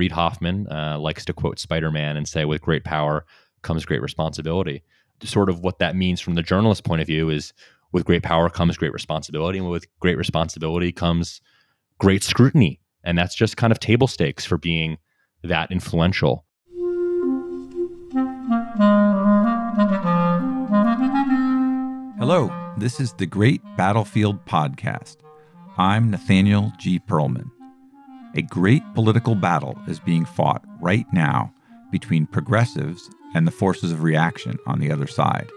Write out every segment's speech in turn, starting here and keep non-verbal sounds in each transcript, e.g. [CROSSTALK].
Reid Hoffman uh, likes to quote Spider Man and say, with great power comes great responsibility. Sort of what that means from the journalist point of view is with great power comes great responsibility. And with great responsibility comes great scrutiny. And that's just kind of table stakes for being that influential. Hello, this is the Great Battlefield Podcast. I'm Nathaniel G. Pearlman. A great political battle is being fought right now between progressives and the forces of reaction on the other side.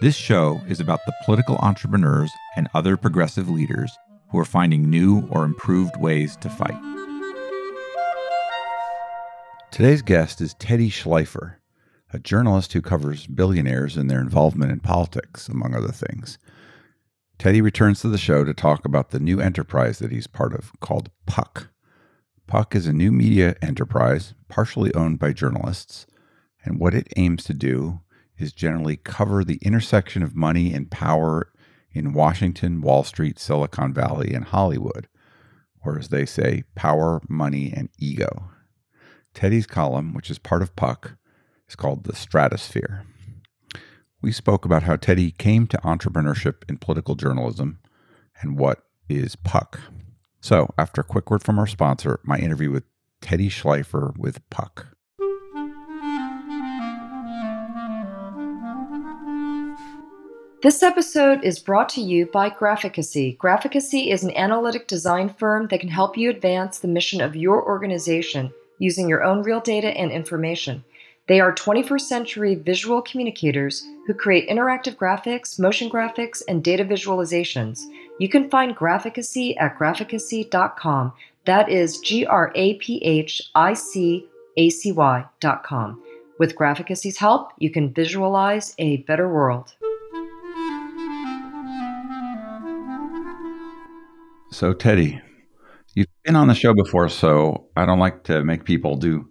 This show is about the political entrepreneurs and other progressive leaders who are finding new or improved ways to fight. Today's guest is Teddy Schleifer, a journalist who covers billionaires and their involvement in politics, among other things. Teddy returns to the show to talk about the new enterprise that he's part of called Puck. Puck is a new media enterprise, partially owned by journalists, and what it aims to do is generally cover the intersection of money and power in Washington, Wall Street, Silicon Valley, and Hollywood, or as they say, power, money, and ego. Teddy's column, which is part of Puck, is called The Stratosphere. We spoke about how Teddy came to entrepreneurship in political journalism and what is Puck. So, after a quick word from our sponsor, my interview with Teddy Schleifer with Puck. This episode is brought to you by Graphicacy. Graphicacy is an analytic design firm that can help you advance the mission of your organization using your own real data and information. They are 21st century visual communicators who create interactive graphics, motion graphics, and data visualizations. You can find Graphicacy at graphicacy.com. That is G R A P H I C A C Y.com. With Graphicacy's help, you can visualize a better world. So, Teddy, you've been on the show before, so I don't like to make people do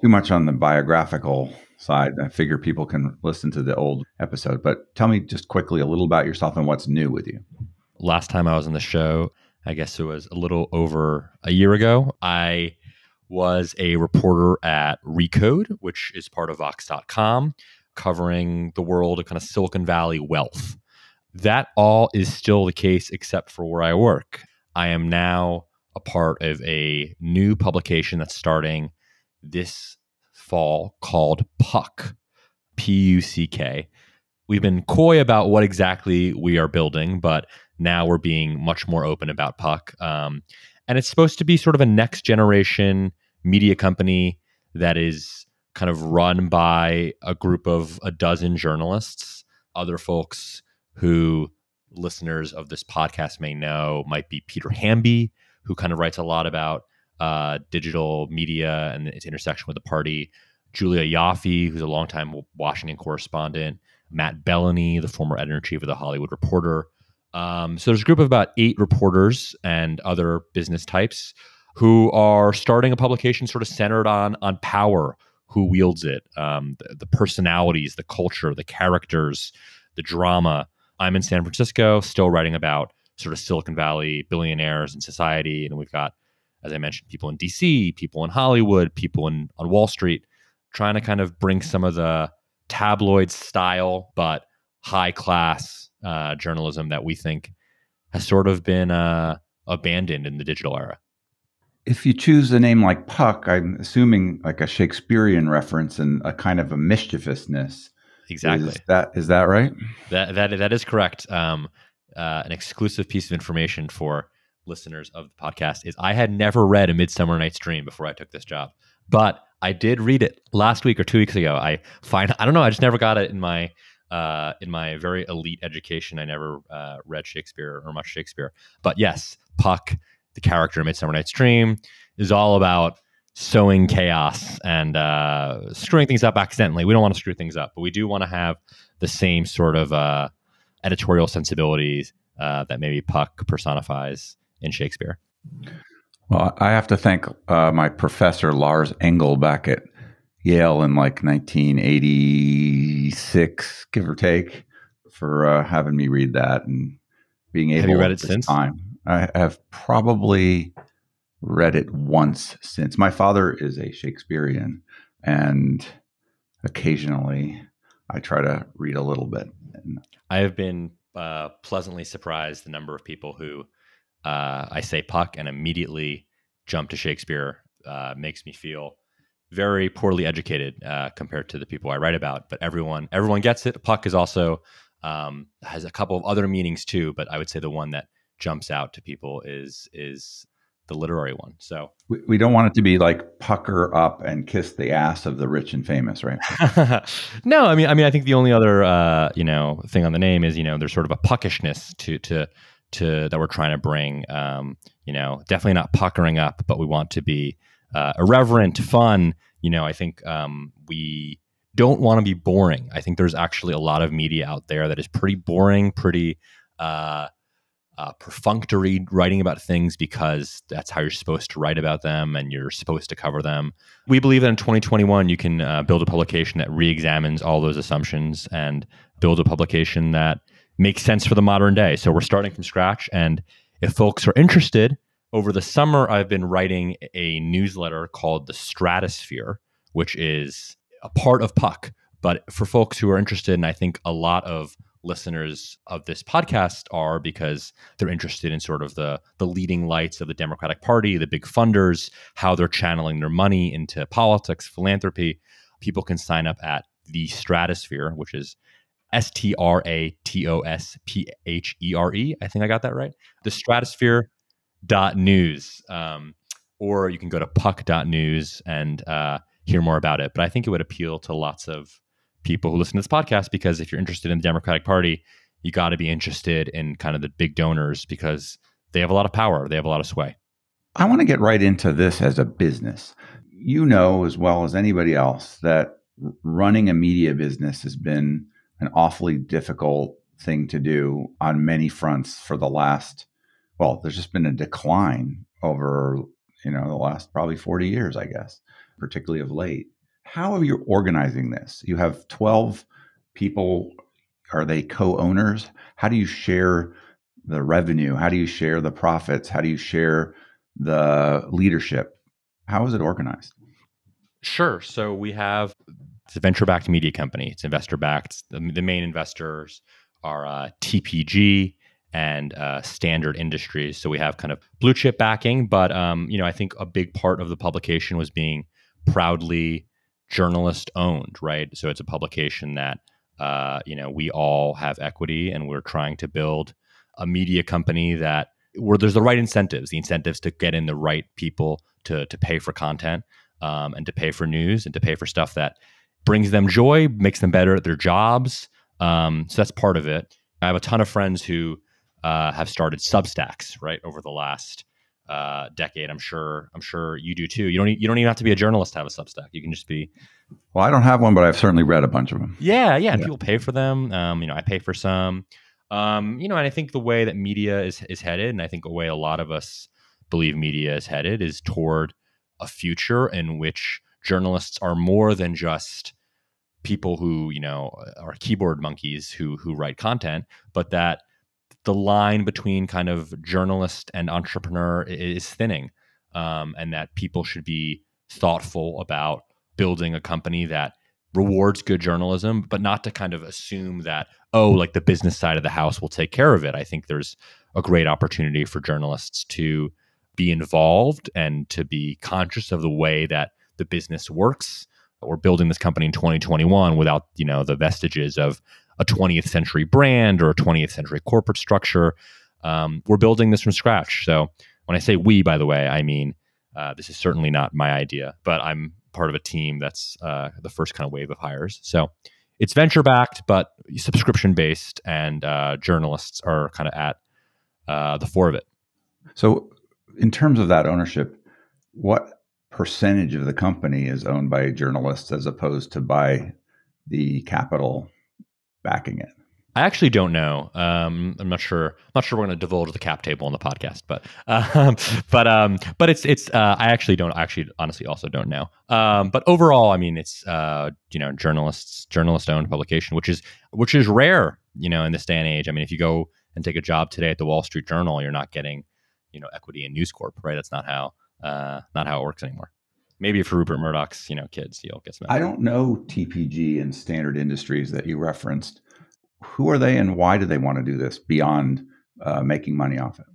too much on the biographical side. I figure people can listen to the old episode, but tell me just quickly a little about yourself and what's new with you. Last time I was on the show, I guess it was a little over a year ago. I was a reporter at Recode, which is part of Vox.com, covering the world of kind of Silicon Valley wealth. That all is still the case except for where I work. I am now a part of a new publication that's starting this fall called Puck, P U C K. We've been coy about what exactly we are building, but now we're being much more open about Puck. Um, and it's supposed to be sort of a next generation media company that is kind of run by a group of a dozen journalists, other folks who listeners of this podcast may know might be Peter Hamby, who kind of writes a lot about uh, digital media and its intersection with the party. Julia Ioffe, who's a longtime Washington correspondent. Matt Belloni, the former editor in chief of the Hollywood Reporter. Um, so there's a group of about eight reporters and other business types who are starting a publication sort of centered on on power, who wields it, um, the, the personalities, the culture, the characters, the drama. I'm in San Francisco, still writing about sort of Silicon Valley billionaires and society, and we've got as I mentioned, people in DC, people in Hollywood, people in on Wall Street, trying to kind of bring some of the tabloid style but high class uh, journalism that we think has sort of been uh, abandoned in the digital era. If you choose a name like Puck, I'm assuming like a Shakespearean reference and a kind of a mischievousness. Exactly. Is that is that right? That that that is correct. Um, uh, an exclusive piece of information for listeners of the podcast is I had never read A Midsummer Night's Dream before I took this job, but I did read it last week or two weeks ago. I find I don't know. I just never got it in my uh, in my very elite education. I never uh, read Shakespeare or much Shakespeare, but yes, Puck, the character in Midsummer Night's Dream, is all about sowing chaos and uh, screwing things up accidentally. We don't want to screw things up, but we do want to have the same sort of uh, editorial sensibilities uh, that maybe Puck personifies in Shakespeare? Well, I have to thank uh, my professor Lars Engle back at Yale in like 1986, give or take, for uh, having me read that and being able. Have you read it since? Time, I have probably read it once since. My father is a Shakespearean, and occasionally I try to read a little bit. I have been uh, pleasantly surprised the number of people who uh, I say Puck and immediately jump to Shakespeare uh, makes me feel very poorly educated uh, compared to the people I write about. But everyone everyone gets it. Puck is also um, has a couple of other meanings too, but I would say the one that jumps out to people is is the literary one. So we, we don't want it to be like pucker up and kiss the ass of the rich and famous, right? [LAUGHS] no, I mean, I mean, I think the only other uh, you know thing on the name is you know there's sort of a puckishness to to to that we're trying to bring. Um, you know, definitely not puckering up, but we want to be uh, irreverent, fun. You know, I think um, we don't want to be boring. I think there's actually a lot of media out there that is pretty boring, pretty uh, uh, perfunctory writing about things because that's how you're supposed to write about them and you're supposed to cover them. We believe that in 2021, you can uh, build a publication that re examines all those assumptions and build a publication that makes sense for the modern day. So we're starting from scratch. And if folks are interested, over the summer, I've been writing a newsletter called The Stratosphere, which is a part of Puck. But for folks who are interested, and I think a lot of listeners of this podcast are because they're interested in sort of the the leading lights of the Democratic Party, the big funders, how they're channeling their money into politics, philanthropy. People can sign up at the Stratosphere, which is S T R A T O S P H E R E. I think I got that right. The Stratosphere dot news, um, or you can go to puck.news and uh, hear more about it. But I think it would appeal to lots of people who listen to this podcast because if you're interested in the Democratic Party, you got to be interested in kind of the big donors because they have a lot of power, they have a lot of sway. I want to get right into this as a business. You know as well as anybody else that running a media business has been an awfully difficult thing to do on many fronts for the last well, there's just been a decline over, you know, the last probably 40 years, I guess, particularly of late. How are you organizing this? You have 12 people. Are they co owners? How do you share the revenue? How do you share the profits? How do you share the leadership? How is it organized? Sure. So we have it's a venture backed media company. It's investor backed. The, the, main investors are uh, TPG and uh, Standard Industries. So we have kind of blue chip backing, but um, you know I think a big part of the publication was being proudly journalist owned, right? So it's a publication that uh, you know we all have equity, and we're trying to build a media company that where there's the right incentives, the incentives to get in the right people to to pay for content um, and to pay for news and to pay for stuff that brings them joy, makes them better at their jobs. Um, so that's part of it. I have a ton of friends who uh, have started Substacks right over the last uh, decade. I'm sure. I'm sure you do too. You don't. You don't even have to be a journalist to have a Substack. You can just be. Well, I don't have one, but I've certainly read a bunch of them. Yeah, yeah. And yeah. people pay for them. Um, you know, I pay for some. Um, you know, and I think the way that media is is headed, and I think the way a lot of us believe media is headed, is toward a future in which journalists are more than just people who you know are keyboard monkeys who who write content, but that the line between kind of journalist and entrepreneur is thinning, um, and that people should be thoughtful about building a company that rewards good journalism, but not to kind of assume that, oh, like the business side of the house will take care of it. I think there's a great opportunity for journalists to be involved and to be conscious of the way that the business works. We're building this company in 2021 without, you know, the vestiges of a 20th century brand or a 20th century corporate structure. Um, we're building this from scratch. So when I say we, by the way, I mean uh, this is certainly not my idea, but I'm part of a team that's uh, the first kind of wave of hires. So it's venture backed, but subscription based, and uh, journalists are kind of at uh, the fore of it. So, in terms of that ownership, what percentage of the company is owned by journalists as opposed to by the capital backing it? I actually don't know. Um, I'm not sure. I'm not sure we're going to divulge the cap table on the podcast, but um, [LAUGHS] but um, but it's it's. Uh, I actually don't. Actually, honestly, also don't know. Um, but overall, I mean, it's uh, you know, journalists, journalist owned publication, which is which is rare, you know, in this day and age. I mean, if you go and take a job today at the Wall Street Journal, you're not getting, you know, equity in News Corp, right? That's not how uh, not how it works anymore. Maybe for Rupert Murdoch's, you know, kids, you'll get some. I don't know TPG and Standard Industries that you referenced. Who are they, and why do they want to do this beyond uh, making money off it?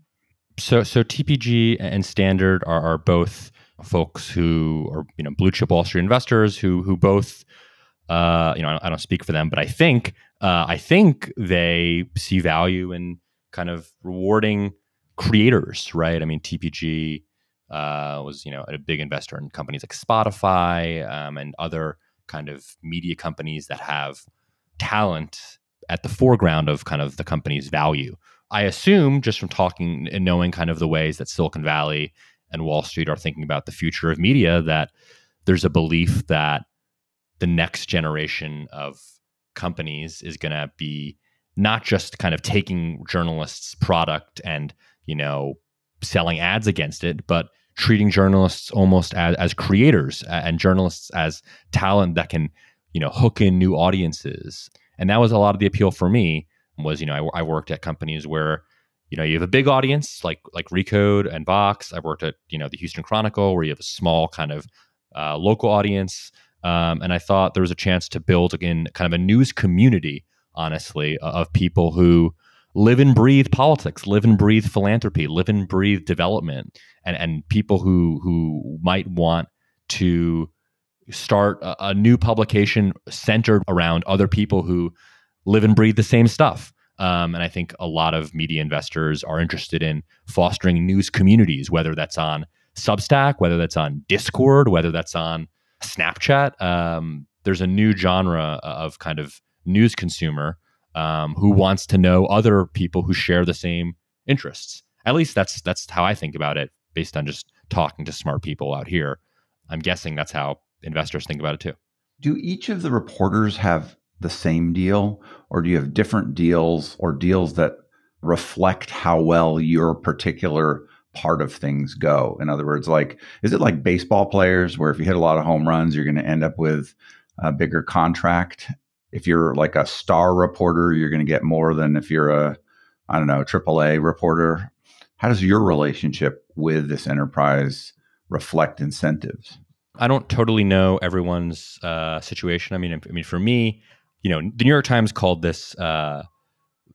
So, so TPG and Standard are, are both folks who are you know blue chip Wall Street investors who who both uh, you know I don't speak for them, but I think uh, I think they see value in kind of rewarding creators, right? I mean TPG uh, was you know a big investor in companies like Spotify um, and other kind of media companies that have talent at the foreground of kind of the company's value. I assume just from talking and knowing kind of the ways that Silicon Valley and Wall Street are thinking about the future of media that there's a belief that the next generation of companies is going to be not just kind of taking journalists' product and, you know, selling ads against it, but treating journalists almost as, as creators and journalists as talent that can, you know, hook in new audiences. And that was a lot of the appeal for me was, you know, I, I worked at companies where you know you have a big audience like like recode and vox i've worked at you know the houston chronicle where you have a small kind of uh, local audience um, and i thought there was a chance to build again kind of a news community honestly of people who live and breathe politics live and breathe philanthropy live and breathe development and and people who who might want to start a, a new publication centered around other people who live and breathe the same stuff um, and I think a lot of media investors are interested in fostering news communities, whether that's on Substack, whether that's on Discord, whether that's on Snapchat. Um, there's a new genre of kind of news consumer um, who wants to know other people who share the same interests. At least that's that's how I think about it, based on just talking to smart people out here. I'm guessing that's how investors think about it too. Do each of the reporters have the same deal, or do you have different deals or deals that reflect how well your particular part of things go? In other words, like, is it like baseball players where if you hit a lot of home runs, you're going to end up with a bigger contract? If you're like a star reporter, you're going to get more than if you're a, I don't know, AAA reporter. How does your relationship with this enterprise reflect incentives? I don't totally know everyone's uh, situation. I mean, I mean, for me, you know, the New York Times called this uh,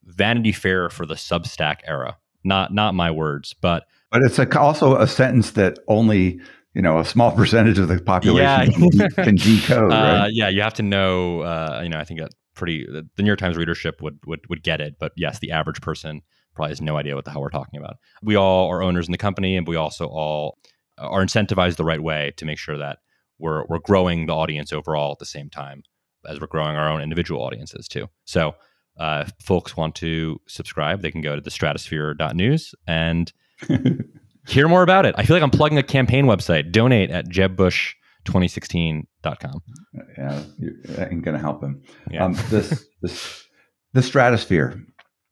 Vanity Fair for the Substack era. Not not my words, but but it's a, also a sentence that only you know a small [LAUGHS] percentage of the population yeah. can, decode. [LAUGHS] Uh, Yeah, you have to know. Uh, you know, I think that pretty the New York Times readership would would would get it, but yes, the average person probably has no idea what the hell we're talking about. We all are owners in the company, and we also all are incentivized the right way to make sure that we're we're growing the audience overall at the same time as we're growing our own individual audiences too. So uh, if folks want to subscribe, they can go to the stratosphere.news and [LAUGHS] hear more about it. I feel like I'm plugging a campaign website. Donate at jebbush2016.com. Yeah, that ain't going to help him. Yeah. Um, this, [LAUGHS] this, the stratosphere.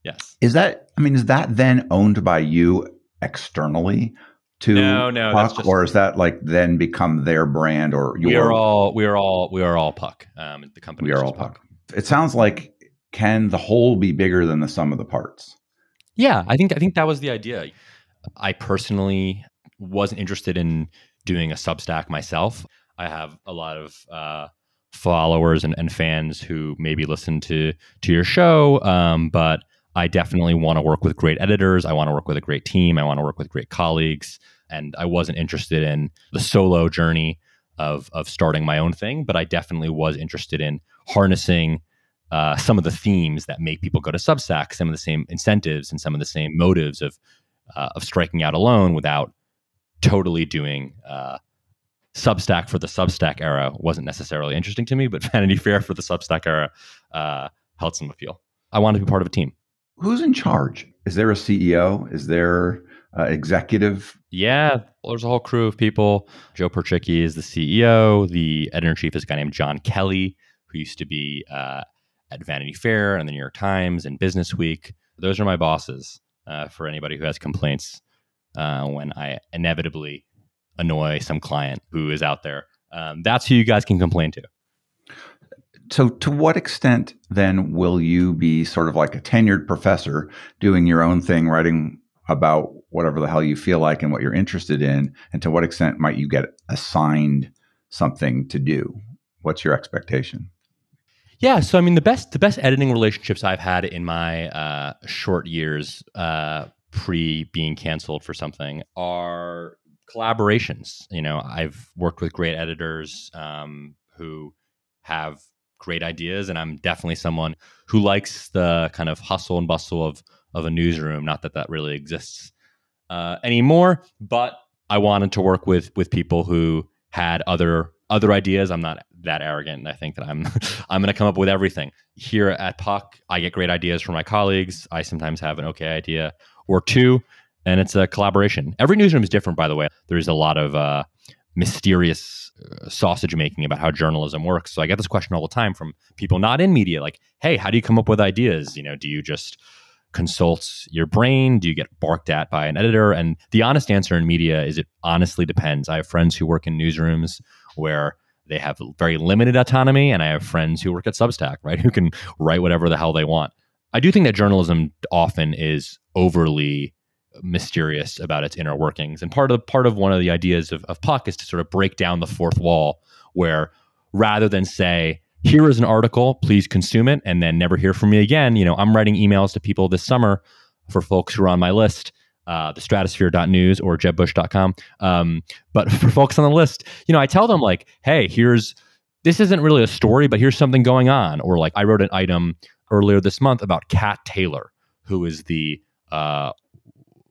Yes. Is that, I mean, is that then owned by you externally? to no, no, Puck, just, or is that like then become their brand or your? We are all we are all we are all Puck. Um, the company we are all Puck. Puck. It sounds like can the whole be bigger than the sum of the parts? Yeah, I think I think that was the idea. I personally wasn't interested in doing a Substack myself. I have a lot of uh, followers and, and, fans who maybe listen to to your show, um, but I definitely want to work with great editors. I want to work with a great team. I want to work with great colleagues. And I wasn't interested in the solo journey of, of starting my own thing, but I definitely was interested in harnessing uh, some of the themes that make people go to Substack, some of the same incentives and some of the same motives of, uh, of striking out alone without totally doing uh, Substack for the Substack era wasn't necessarily interesting to me, but [LAUGHS] Vanity Fair for the Substack era uh, held some appeal. I wanted to be part of a team who's in charge? Is there a CEO? Is there uh, executive? Yeah, well, there's a whole crew of people. Joe Purzycki is the CEO. The editor in chief is a guy named Jon Kelly, who used to be uh, at Vanity Fair and the New York Times and Business Week. Those are my bosses uh, for anybody who has complaints uh, when I inevitably annoy some client who is out there. Um, that's who you guys can complain to so to what extent then will you be sort of like a tenured professor doing your own thing writing about whatever the hell you feel like and what you're interested in? And to what extent might you get assigned something to do? What's your expectation? Yeah, so I mean, the best the best editing relationships I've had in my uh, short years uh, pre being canceled for something are collaborations. You know, I've worked with great editors um, who have great ideas, and I'm definitely someone who likes the kind of hustle and bustle of of a newsroom. Not that that really exists uh, anymore, but I wanted to work with with people who had other other ideas. I'm not that arrogant. and I think that I'm [LAUGHS] I'm going to come up with everything. Here at Puck, I get great ideas from my colleagues. I sometimes have an okay idea or two, and it's a collaboration. Every newsroom is different, by the way. There's a lot of uh, mysterious uh, sausage making about how journalism works. So I get this question all the time from people not in media, like, "Hey, how do you come up with ideas? You know, do you just consult your brain? Do you get barked at by an editor?" And the honest answer in media is it honestly depends. I have friends who work in newsrooms where they have very limited autonomy, and I have friends who work at Substack, right, who can write whatever the hell they want. I do think that journalism often is overly mysterious about its inner workings, and part of part of one of the ideas of, of Puck is to sort of break down the fourth wall, where rather than say here is an article, please consume it, and then never hear from me again. You know, I'm writing emails to people this summer for folks who are on my list uh, the stratosphere.news or jebbush.com. Um, but [LAUGHS] for folks on the list, you know, I tell them like, hey, here's this isn't really a story, but here's something going on. Or like I wrote an item earlier this month about Kat Taylor, who is the uh,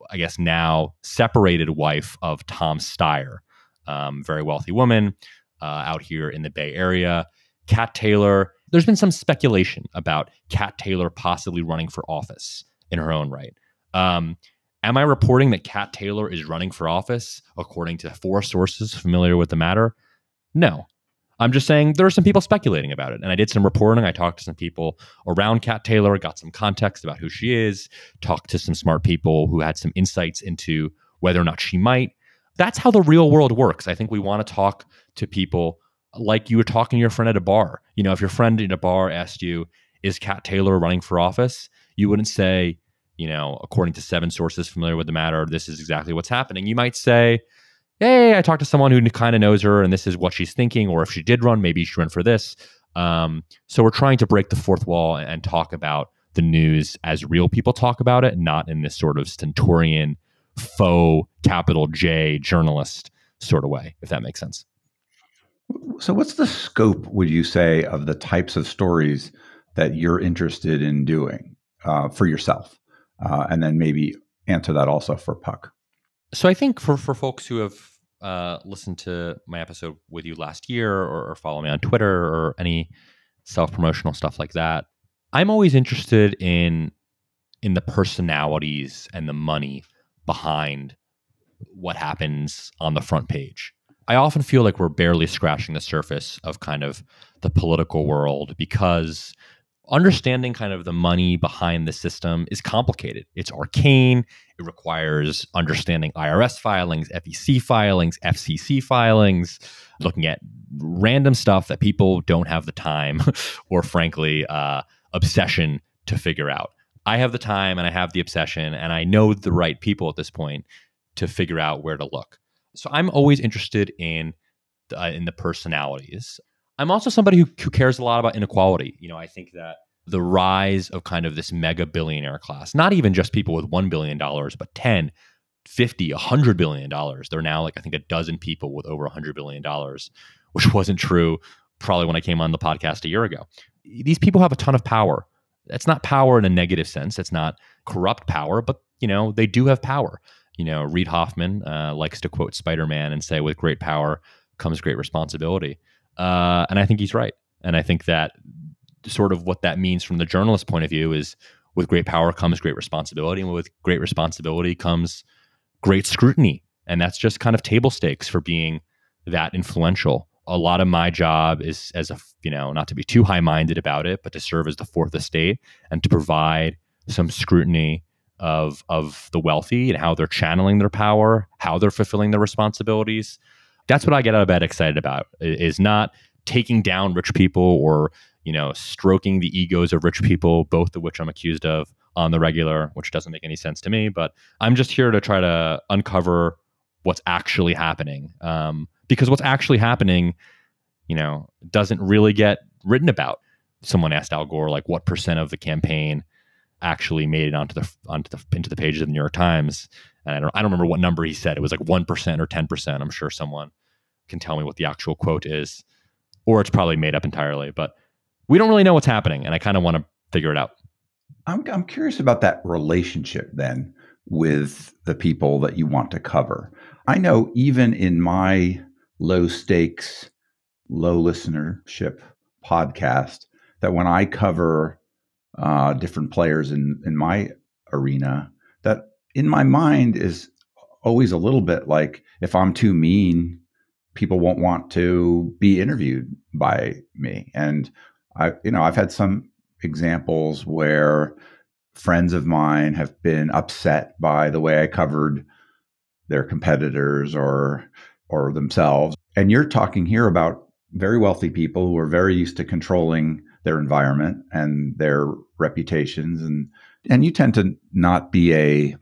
I guess now separated wife of Tom Steyer, um, very wealthy woman uh, out here in the Bay Area. Kat Taylor, there's been some speculation about Kat Taylor possibly running for office in her own right. Um, Am I reporting that Kat Taylor is running for office according to four sources familiar with the matter? No. I'm just saying there are some people speculating about it. And I did some reporting. I talked to some people around Kat Taylor, got some context about who she is, talked to some smart people who had some insights into whether or not she might. That's how the real world works. I think we want to talk to people like you were talking to your friend at a bar. You know, if your friend in a bar asked you, Is Kat Taylor running for office? You wouldn't say, you know, according to seven sources familiar with the matter, this is exactly what's happening. You might say, hey, I talked to someone who kind of knows her and this is what she's thinking. Or if she did run, maybe she ran for this. Um, so we're trying to break the fourth wall and, talk about the news as real people talk about it, not in this sort of stentorian, faux, capital J journalist sort of way, if that makes sense. So, what's the scope, would you say, of the types of stories that you're interested in doing uh, for yourself? Uh, and then maybe answer that also for Puck. So I think for for folks who have uh, listened to my episode with you last year or, or follow me on Twitter or any self promotional stuff like that, I'm always interested in in the personalities and the money behind what happens on the front page. I often feel like we're barely scratching the surface of kind of the political world because understanding kind of the money behind the system is complicated. It's arcane. It requires understanding IRS filings, FEC filings, FCC filings, looking at random stuff that people don't have the time [LAUGHS] or, frankly, uh, obsession to figure out. I have the time and I have the obsession, and I know the right people at this point to figure out where to look. So I'm always interested in uh, in the personalities I'm also somebody who, who cares a lot about inequality. You know, I think that the rise of kind of this mega billionaire class, not even just people with $1 billion, but 10, 50, 100 billion dollars. They're now like, I think, a dozen people with over 100 billion dollars, which [LAUGHS] wasn't true probably when I came on the podcast a year ago. These people have a ton of power. That's not power in a negative sense. That's not corrupt power, but you know they do have power. You know, Reid Hoffman uh, likes to quote Spider Man and say, "With great power comes great responsibility." Uh, and I think he's right. And I think that sort of what that means from the journalist point of view is with great power comes great responsibility. And with great responsibility comes great scrutiny. And that's just kind of table stakes for being that influential. A lot of my job is as a, you know, not to be too high minded about it, but to serve as the fourth estate and to provide some scrutiny of of the wealthy and how they're channeling their power, how they're fulfilling their responsibilities, that's what I get out of bed excited about is not taking down rich people or you know stroking the egos of rich people, both of which I'm accused of on the regular, which doesn't make any sense to me. But I'm just here to try to uncover what's actually happening. Um, because what's actually happening, you know, doesn't really get written about. Someone asked Al Gore, like, what percent of the campaign actually made it onto the onto the into the pages of the New York Times? And I don't I don't remember what number he said. It was like one percent or ten percent. I'm sure someone can tell me what the actual quote is, or it's probably made up entirely. But we don't really know what's happening, and I kind of want to figure it out. I'm I'm curious about that relationship then with the people that you want to cover. I know even in my low stakes, low listenership podcast that when I cover uh, different players in in my arena, that in my mind is always a little bit like if I'm too mean, people won't want to be interviewed by me. And I, you know, I've had some examples where friends of mine have been upset by the way I covered their competitors or or themselves. And you're talking here about very wealthy people who are very used to controlling their environment and their reputations and and you tend to not be a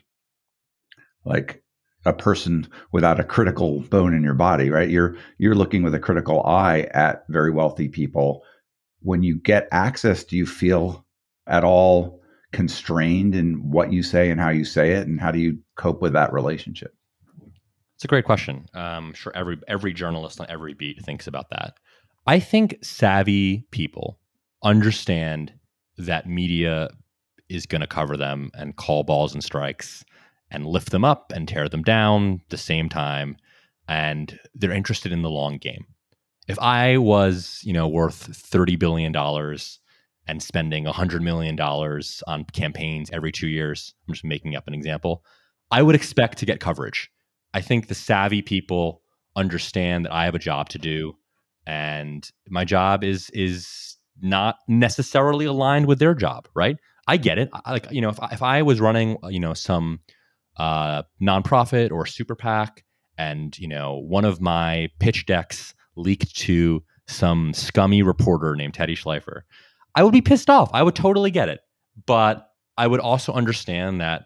like a person without a critical bone in your body right? You're you're looking with a critical eye at very wealthy people. When you get access do you feel at all constrained in what you say and how you say it? And how do you cope with that relationship? It's a great question. Um, I'm sure every every journalist on every beat thinks about that. I think savvy people understand that media is going to cover them and call balls and strikes and lift them up and tear them down at the same time and they're interested in the long game. If I was, you know, worth 30 billion dollars and spending 100 million dollars on campaigns every 2 years, I'm just making up an example, I would expect to get coverage I think the savvy people understand that I have a job to do, and my job is is not necessarily aligned with their job. Right? I get it. I, like you know, if I, if I was running you know some uh, nonprofit or super PAC, and you know one of my pitch decks leaked to some scummy reporter named Teddy Schleifer, I would be pissed off. I would totally get it, but I would also understand that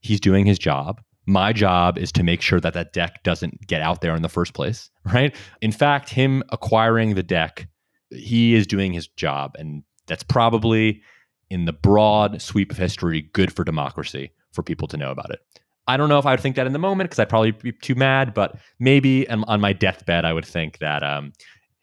he's doing his job my job is to make sure that that deck doesn't get out there in the first place, [LAUGHS] right? In fact, him acquiring the deck, he is doing his job. And that's probably in the broad sweep of history good for democracy for people to know about it. I don't know if I would think that in the moment because I'd probably be too mad, but maybe on my deathbed, I would think that um,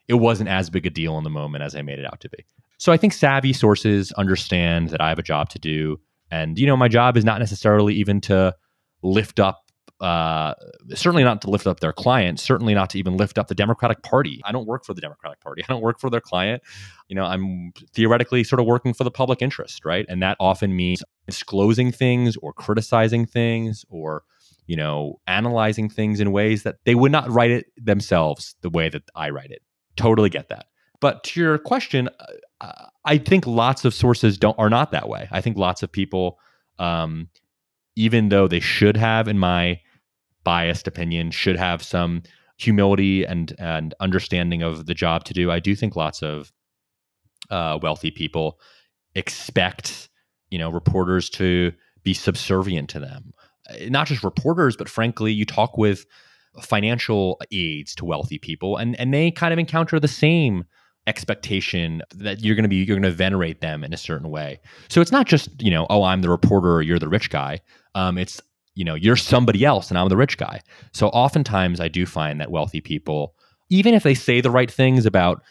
it wasn't as big a deal in the moment as I made it out to be. So I think savvy sources understand that I have a job to do. And, you know, my job is not necessarily even to lift up uh, certainly not to lift up their client, certainly not to even lift up the Democratic Party. I don't work for the Democratic Party. [LAUGHS] I don't work for their client. You know, I'm theoretically sort of working for the public interest, right? And that often means disclosing things or criticizing things or, you know, analyzing things in ways that they would not write it themselves the way that I write it. Totally get that. But to your question, uh, I think lots of sources don't are not that way. I think lots of people um, even though they should have, in my biased opinion, should have some humility and and understanding of the job to do. I do think lots of uh, wealthy people expect you know reporters to be subservient to them. Uh, not just reporters, but frankly, you talk with financial aides to wealthy people, and and they kind of encounter the same expectation that you're going to be you're going to venerate them in a certain way. So it's not just you know oh I'm the reporter or you're the rich guy. Um, it's you know you're somebody else and I'm the rich guy. So oftentimes I do find that wealthy people, even if they say the right things about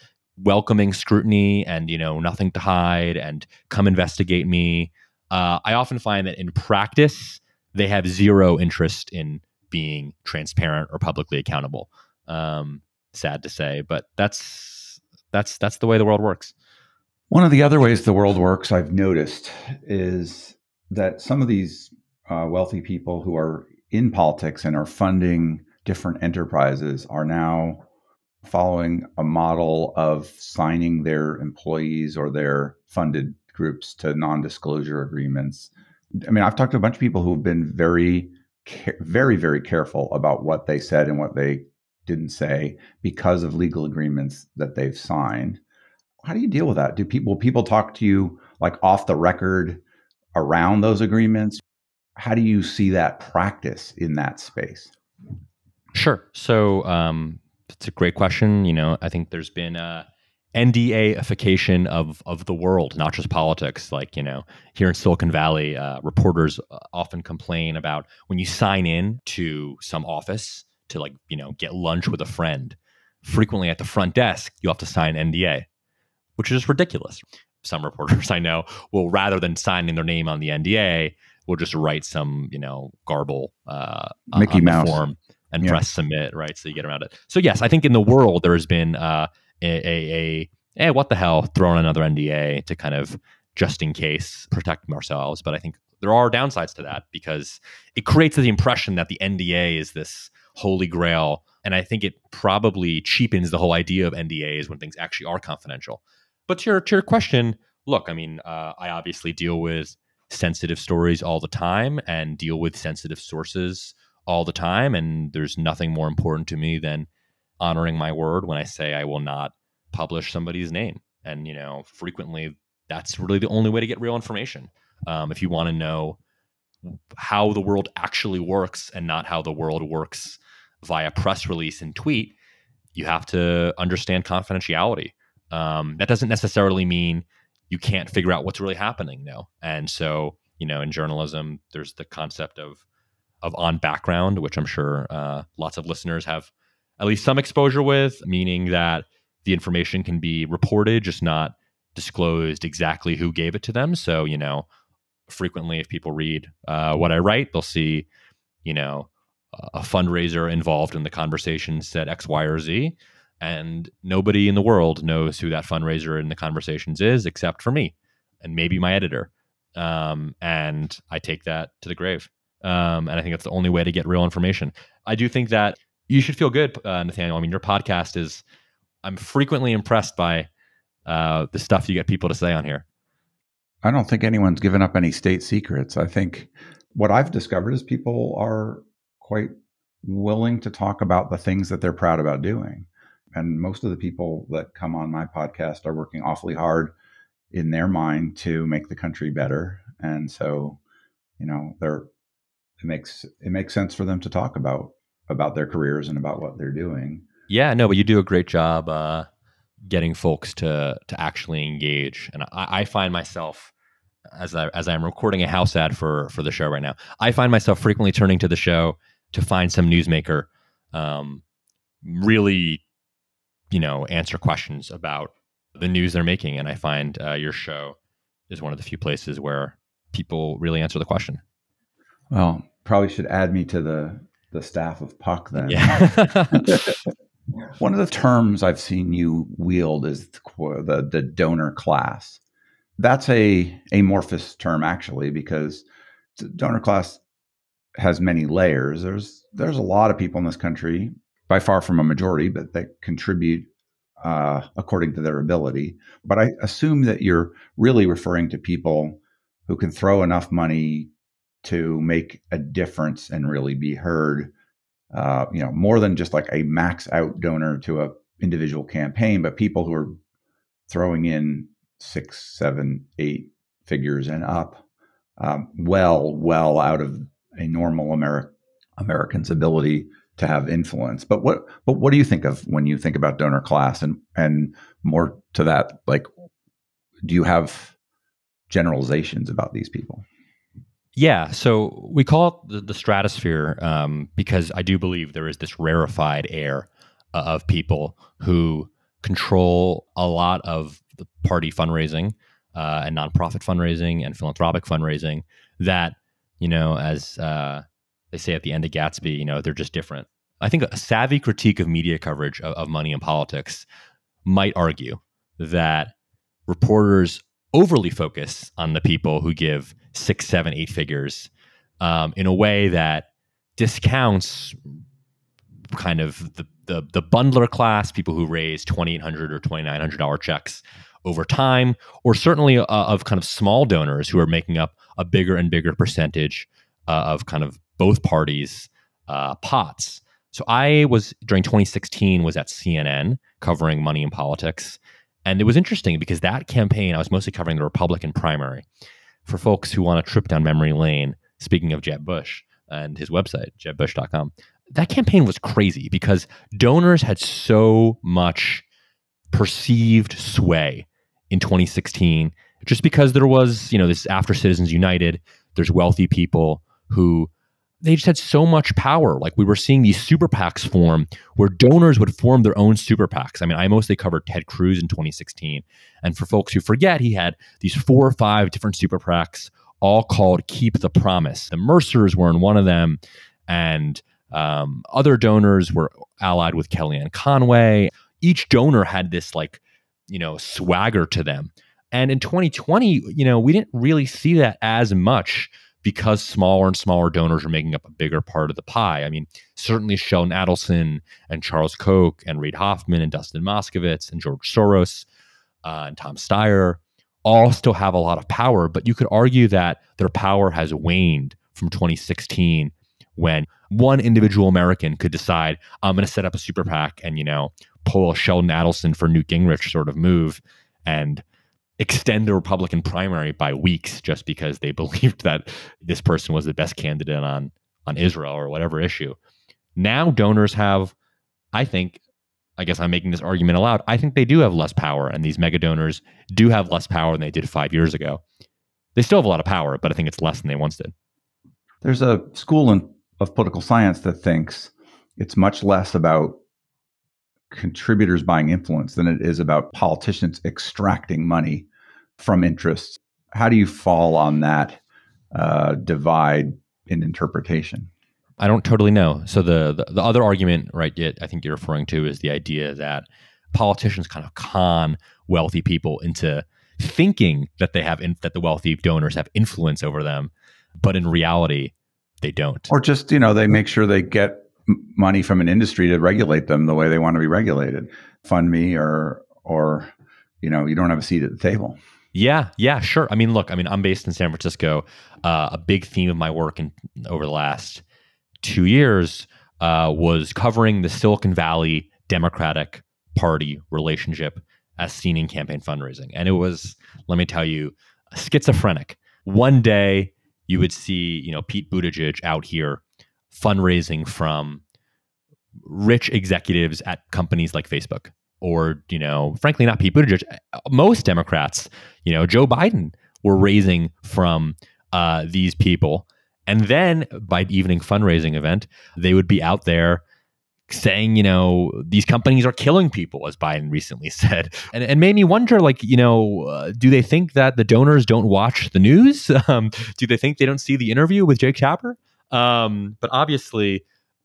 welcoming scrutiny and you know nothing to hide and come investigate me, uh, I often find that in practice they have zero interest in being transparent or publicly accountable. Um, sad to say, but that's that's that's the way the world works. One of the other ways the world works, I've noticed, is that some of these uh, wealthy people who are in politics and are funding different enterprises are now following a model of signing their employees or their funded groups to non-disclosure agreements. I mean, I've talked to a bunch of people who've been very, very, very careful about what they said and what they didn't say because of legal agreements that they've signed. How do you deal with that? Do people people talk to you like off the record? around those agreements? How do you see that practice in that space? Sure. So um, it's a great question. You know, I think there's been a NDAification of of the world, not just politics. Like you know, here in Silicon Valley, uh, reporters uh, often complain about when you sign in to some office to like you know get lunch with a friend. Frequently at the front desk, you have to sign NDA, which is ridiculous. Some reporters [LAUGHS] I know will rather than signing their name on the NDA, will just write some you know garble uh, Mickey Mouse form and yeah. press submit, right? So you get around it. So yes, I think in the world there has been uh, a, a, a hey, what the hell, throw in another NDA to kind of just in case protect ourselves. But I think there are downsides to that because it creates the impression that the NDA is this holy grail. And I think it probably cheapens the whole idea of NDAs when things actually are confidential. But to your, to your question, look, I mean, uh, I obviously deal with sensitive stories all the time and deal with sensitive sources all the time. And there's nothing more important to me than honoring my word when I say I will not publish somebody's name. And, you know, frequently that's really the only way to get real information. Um, if you want to know how the world actually works and not how the world works via press release and tweet, you have to understand confidentiality. Um, that doesn't necessarily mean you can't figure out what's really happening no and so you know in journalism there's the concept of of on background which i'm sure uh, lots of listeners have at least some exposure with meaning that the information can be reported just not disclosed exactly who gave it to them. So you know frequently if people read uh, what i write they'll see you know a fundraiser involved in the conversation said x y or z and nobody in the world knows who that fundraiser in the conversations is except for me and maybe my editor. Um, and i take that to the grave. Um, and i think that's the only way to get real information. I do think that you should feel good uh, nathaniel. I mean your podcast is i'm frequently impressed by uh, the stuff you get people to say on here. I don't think anyone's given up any state secrets. I think what i've discovered is people are quite willing to talk about the things that they're proud about doing and most of the people that come on my podcast are working awfully hard in their mind to make the country better. And so, you know, they're it makes it makes sense for them to talk about about their careers and about what they're doing. Yeah, no, but you do a great job uh, getting folks to to actually engage. And I, I find myself as I as I'm recording a house ad for for the show right now, I find myself frequently turning to the show to find some newsmaker um, really you know, answer questions about the news they're making. And I find uh, your show is one of the few places where people really answer the question. Well, probably should add me to the the staff of Puck then. Yeah. [LAUGHS] one of the terms I've seen you wield is the, the donor class. That's a amorphous term actually because donor class has many layers. There's there's a lot of people in this country by far from a majority, but that contribute uh, according to their ability. But I assume that you're really referring to people who can throw enough money to make a difference and really be heard. Uh, you know, more than just like a max out donor to a individual campaign, but people who are throwing in six, seven, eight figures and up, um, well, well out of a normal Ameri- American's ability to have influence. But what but what do you think of when you think about donor class and and more to that like do you have generalizations about these people? Yeah, so we call it the, the stratosphere um, because I do believe there is this rarefied air uh, of people who control a lot of the party fundraising uh, and nonprofit fundraising and philanthropic fundraising that you know as uh, they say at the end of Gatsby, you know, they're just different. I think a savvy critique of media coverage of, of money and politics might argue that reporters overly focus on the people who give six, seven, eight figures um, in a way that discounts kind of the, the, the bundler class, people who raise twenty eight hundred or twenty nine hundred dollar checks over time, or certainly uh, of kind of small donors who are making up a bigger and bigger percentage uh, of kind of both parties' uh, pots. So I was during 2016 was at CNN covering money and politics, and it was interesting because that campaign I was mostly covering the Republican primary. for folks who want to trip down memory lane, speaking of Jeb Bush and his website, jebbush.com, that campaign was crazy because donors had so much perceived sway in 2016 just because there was, you know, this after Citizens United, there's wealthy people who they just had so much power. Like we were seeing these super PACs form where donors would form their own super PACs. I mean, I mostly covered Ted Cruz in 2016. And for folks who forget, he had these four or five different super PACs, all called Keep the Promise. The Mercers were in one of them, and um, other donors were allied with Kellyanne Conway. Each donor had this, like, you know, swagger to them. And in 2020, you know, we didn't really see that as much because smaller and smaller donors are making up a bigger part of the pie. I mean, certainly Sheldon Adelson and Charles Koch and Reid Hoffman and Dustin Moskovitz and George Soros uh, and Tom Steyer all still have a lot of power, but you could argue that their power has waned from 2016 when one individual American could decide, I'm going to set up a super PAC and, you know, pull a Sheldon Adelson for Newt Gingrich sort of move and extend the Republican primary by weeks just because they [LAUGHS] believed that this person was the best candidate on on Israel or whatever issue. Now donors have, I think, I guess I'm making this argument aloud. I think they do have less power, and these mega donors do have less power than they did five years ago. They still have a lot of power, but I think it's less than they once did. There's a school in, of political science that thinks it's much less about contributors buying influence than it is about politicians extracting money from interests. How do you fall on that uh, divide in interpretation? I don't totally know. So the, the, the other argument, right? I think you're referring to is the idea that politicians kind of con wealthy people into thinking that they have in, that the wealthy donors have influence over them, but in reality, they don't. Or just you know they make sure they get money from an industry to regulate them the way they want to be regulated. Fund me or or you know you don't have a seat at the table. Yeah, yeah, sure. I mean, look, I mean, I'm based in San Francisco. Uh, a big theme of my work in over the last two years uh, was covering the Silicon Valley Democratic Party relationship as seen in campaign fundraising, and it was, let me tell you, schizophrenic. One day you would see, you know, Pete Buttigieg out here fundraising from rich executives at companies like Facebook or you know, frankly, not Pete Buttigieg. Most Democrats, you know, Joe Biden were raising from uh, these people, and then by evening fundraising event, they would be out there saying, you know, these companies are killing people, as Biden recently [LAUGHS] said, and and made me wonder, like, you know, uh, do they think that the donors don't watch the news? [LAUGHS] Um, do they think they don't see the interview with Jake Tapper? Um, but obviously,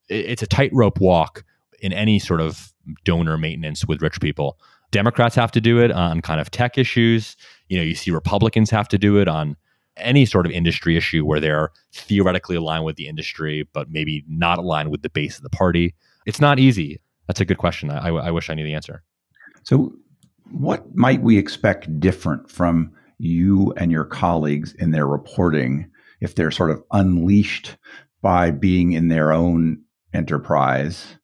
it's a tightrope walk in any sort of donor maintenance with rich people. Democrats have to do it on kind of tech issues. You know, you see Republicans have to do it on any sort of industry issue where they're theoretically aligned with the industry, but maybe not aligned with the base of the party. It's not easy. That's a good question. I, I wish I knew the answer. So, what might we expect different from you and your colleagues in their reporting if they're sort of unleashed by being in their own enterprise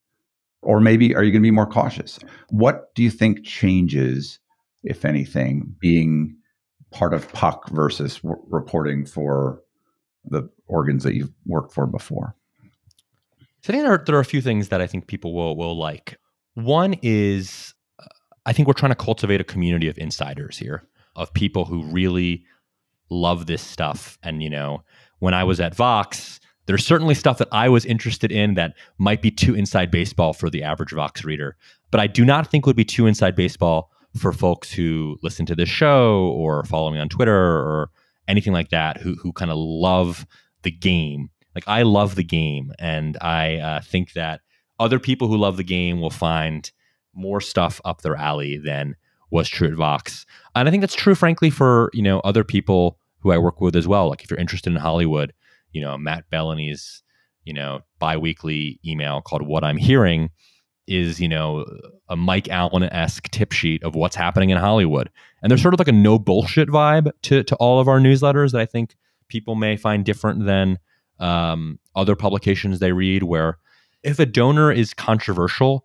or maybe are you going to be more cautious? What do you think changes, if anything, being part of Puck versus w- reporting for the organs that you've worked for before? So I think there are, there are a few things that I think people will will like. One is uh, I think we're trying to cultivate a community of insiders here, of people who really love this stuff. And you know, when I was at Vox, there's certainly stuff that I was interested in that might be too inside baseball for the average Vox reader, but I do not think would be too inside baseball for folks who listen to this show or follow me on Twitter or anything like that who who kind of love the game. Like I love the game, and I uh, think that other people who love the game will find more stuff up their alley than was true at Vox. And I think that's true, frankly, for you know other people who I work with as well. Like if you're interested in Hollywood, you know, Matt Belloni's, you know, biweekly email called What I'm Hearing is, you know, a Mike Allen esque tip sheet of what's happening in Hollywood. And there's sort of like a no bullshit vibe to, to all of our newsletters that I think people may find different than um, other publications they read, where if a donor is controversial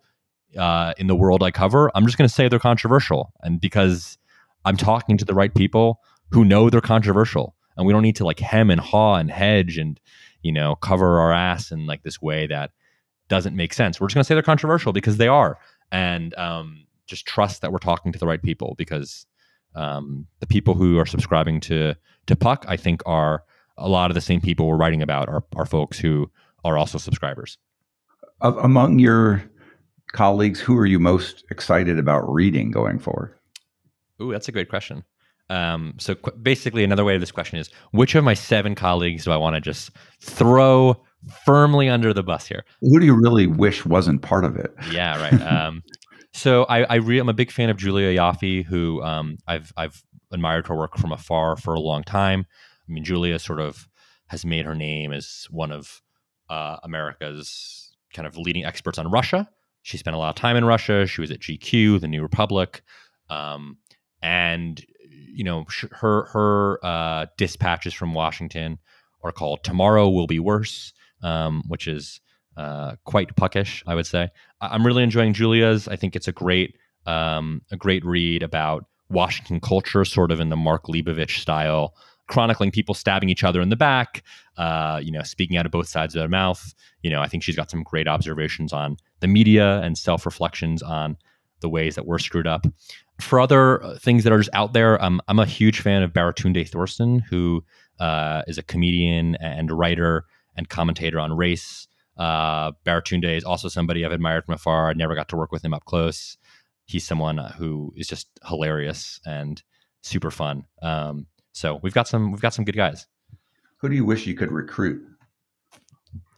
uh, in the world I cover, I'm just going to say they're controversial. And because I'm talking to the right people who know they're controversial and we don't need to like hem and haw and hedge and you know cover our ass in like this way that doesn't make sense. We're just gonna say they're controversial because they are, and um, just trust that we're talking to the right people because um, the people who are subscribing to to Puck, I think, are a lot of the same people we're writing about are, are folks who are also subscribers. Among your colleagues, who are you most excited about reading going forward? Ooh, that's a great question. Um, so qu- basically, another way of this question is: Which of my seven colleagues do I want to just throw firmly under the bus here? Who do you really wish wasn't part of it? Yeah, right. [LAUGHS] um, so I, I re- I'm a big fan of Julia Ioffe, who um, I've I've admired her work from afar for a long time. I mean, Julia sort of has made her name as one of uh, America's kind of leading experts on Russia. She spent a lot of time in Russia. She was at GQ, the New Republic, um, and you know her her uh, dispatches from Washington are called "Tomorrow Will Be Worse," um, which is uh, quite puckish, I would say. I- am really enjoying Julia's. I think it's a great um, a great read about Washington culture, sort of in the Mark Leibovich style chronicling people stabbing each other in the back, uh, you know, speaking out of both sides of their mouth. You know, I think she's got some great observations on the media and self reflections on the ways that we're screwed up. For other uh, things that are just out there, um, I'm a huge fan of Baratunde Thurston, who uh, is a comedian and writer and commentator on race. Uh, Baratunde is also somebody I've admired from afar. I never got to work with him up close. He's someone who is just hilarious and super fun. Um, so we've got some we've got some good guys. Who do you wish you could recruit?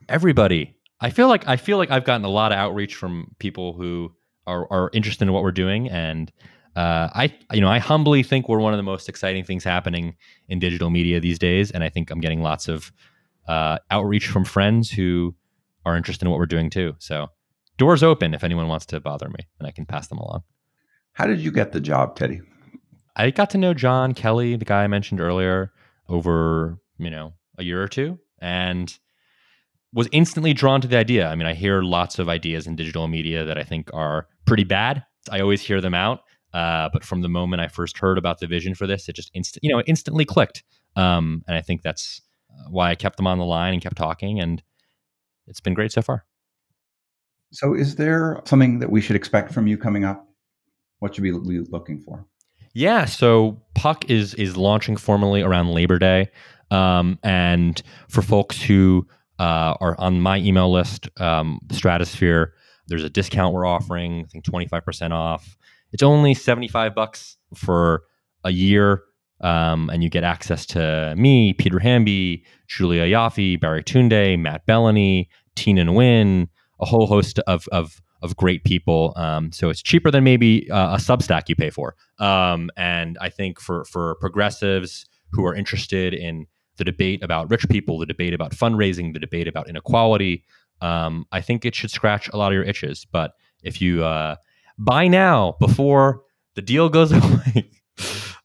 Everybody. I feel like I feel like I've gotten a lot of outreach from people who are, are interested in what we're doing, and uh, I you know I humbly think we're one of the most exciting things happening in digital media these days, and I think I'm getting lots of uh, outreach from friends who are interested in what we're doing too. So doors open if anyone wants to bother me, and I can pass them along. How did you get the job, Teddy? I got to know Jon Kelly, the guy I mentioned earlier, over, you know, a year or two and was instantly drawn to the idea. I mean, I hear lots of ideas in digital media that I think are pretty bad. I always hear them out. Uh, but from the moment I first heard about the vision for this, it just instant, you know, instantly clicked. Um, and I think that's uh, why I kept them on the line and kept talking, and it's been great so far. So, is there something that we should expect from you coming up? What should we be looking for? Yeah, so Puck is is launching formally around Labor Day, um, and for folks who uh, are on my email list, um, Stratosphere, there's a discount we're offering. I think twenty five percent off. It's only seventy five bucks for a year, um, and you get access to me, Peter Hamby, Julia Ioffe, Barry Baratunde, Matt Belloni, Tina Nguyen, a whole host of of of great people. Um, so it's cheaper than maybe uh, a Substack you pay for. Um, and I think for for progressives who are interested in the debate about rich people, the debate about fundraising, the debate about inequality, um, I think it should scratch a lot of your itches. But if you uh, buy now before the deal goes [LAUGHS] away,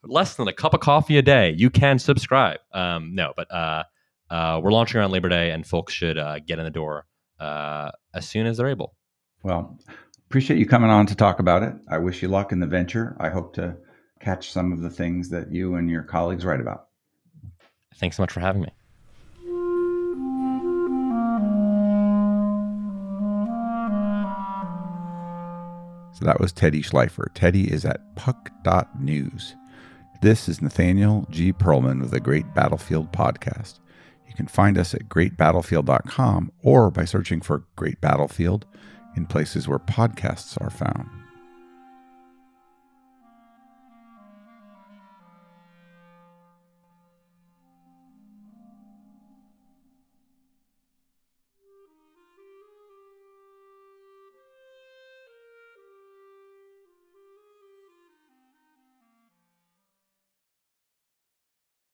less than a cup of coffee a day, you can subscribe. Um, no, but uh, uh, we're launching around Labor Day, and folks should uh, get in the door uh, as soon as they're able. Well, appreciate you coming on to talk about it. I wish you luck in the venture. I hope to catch some of the things that you and your colleagues write about. Thanks so much for having me. So that was Teddy Schleifer. Teddy is at puck.news. This is Nathaniel G. Pearlman of the Great Battlefield Podcast. You can find us at greatbattlefield.com or by searching for Great Battlefield in places where podcasts are found.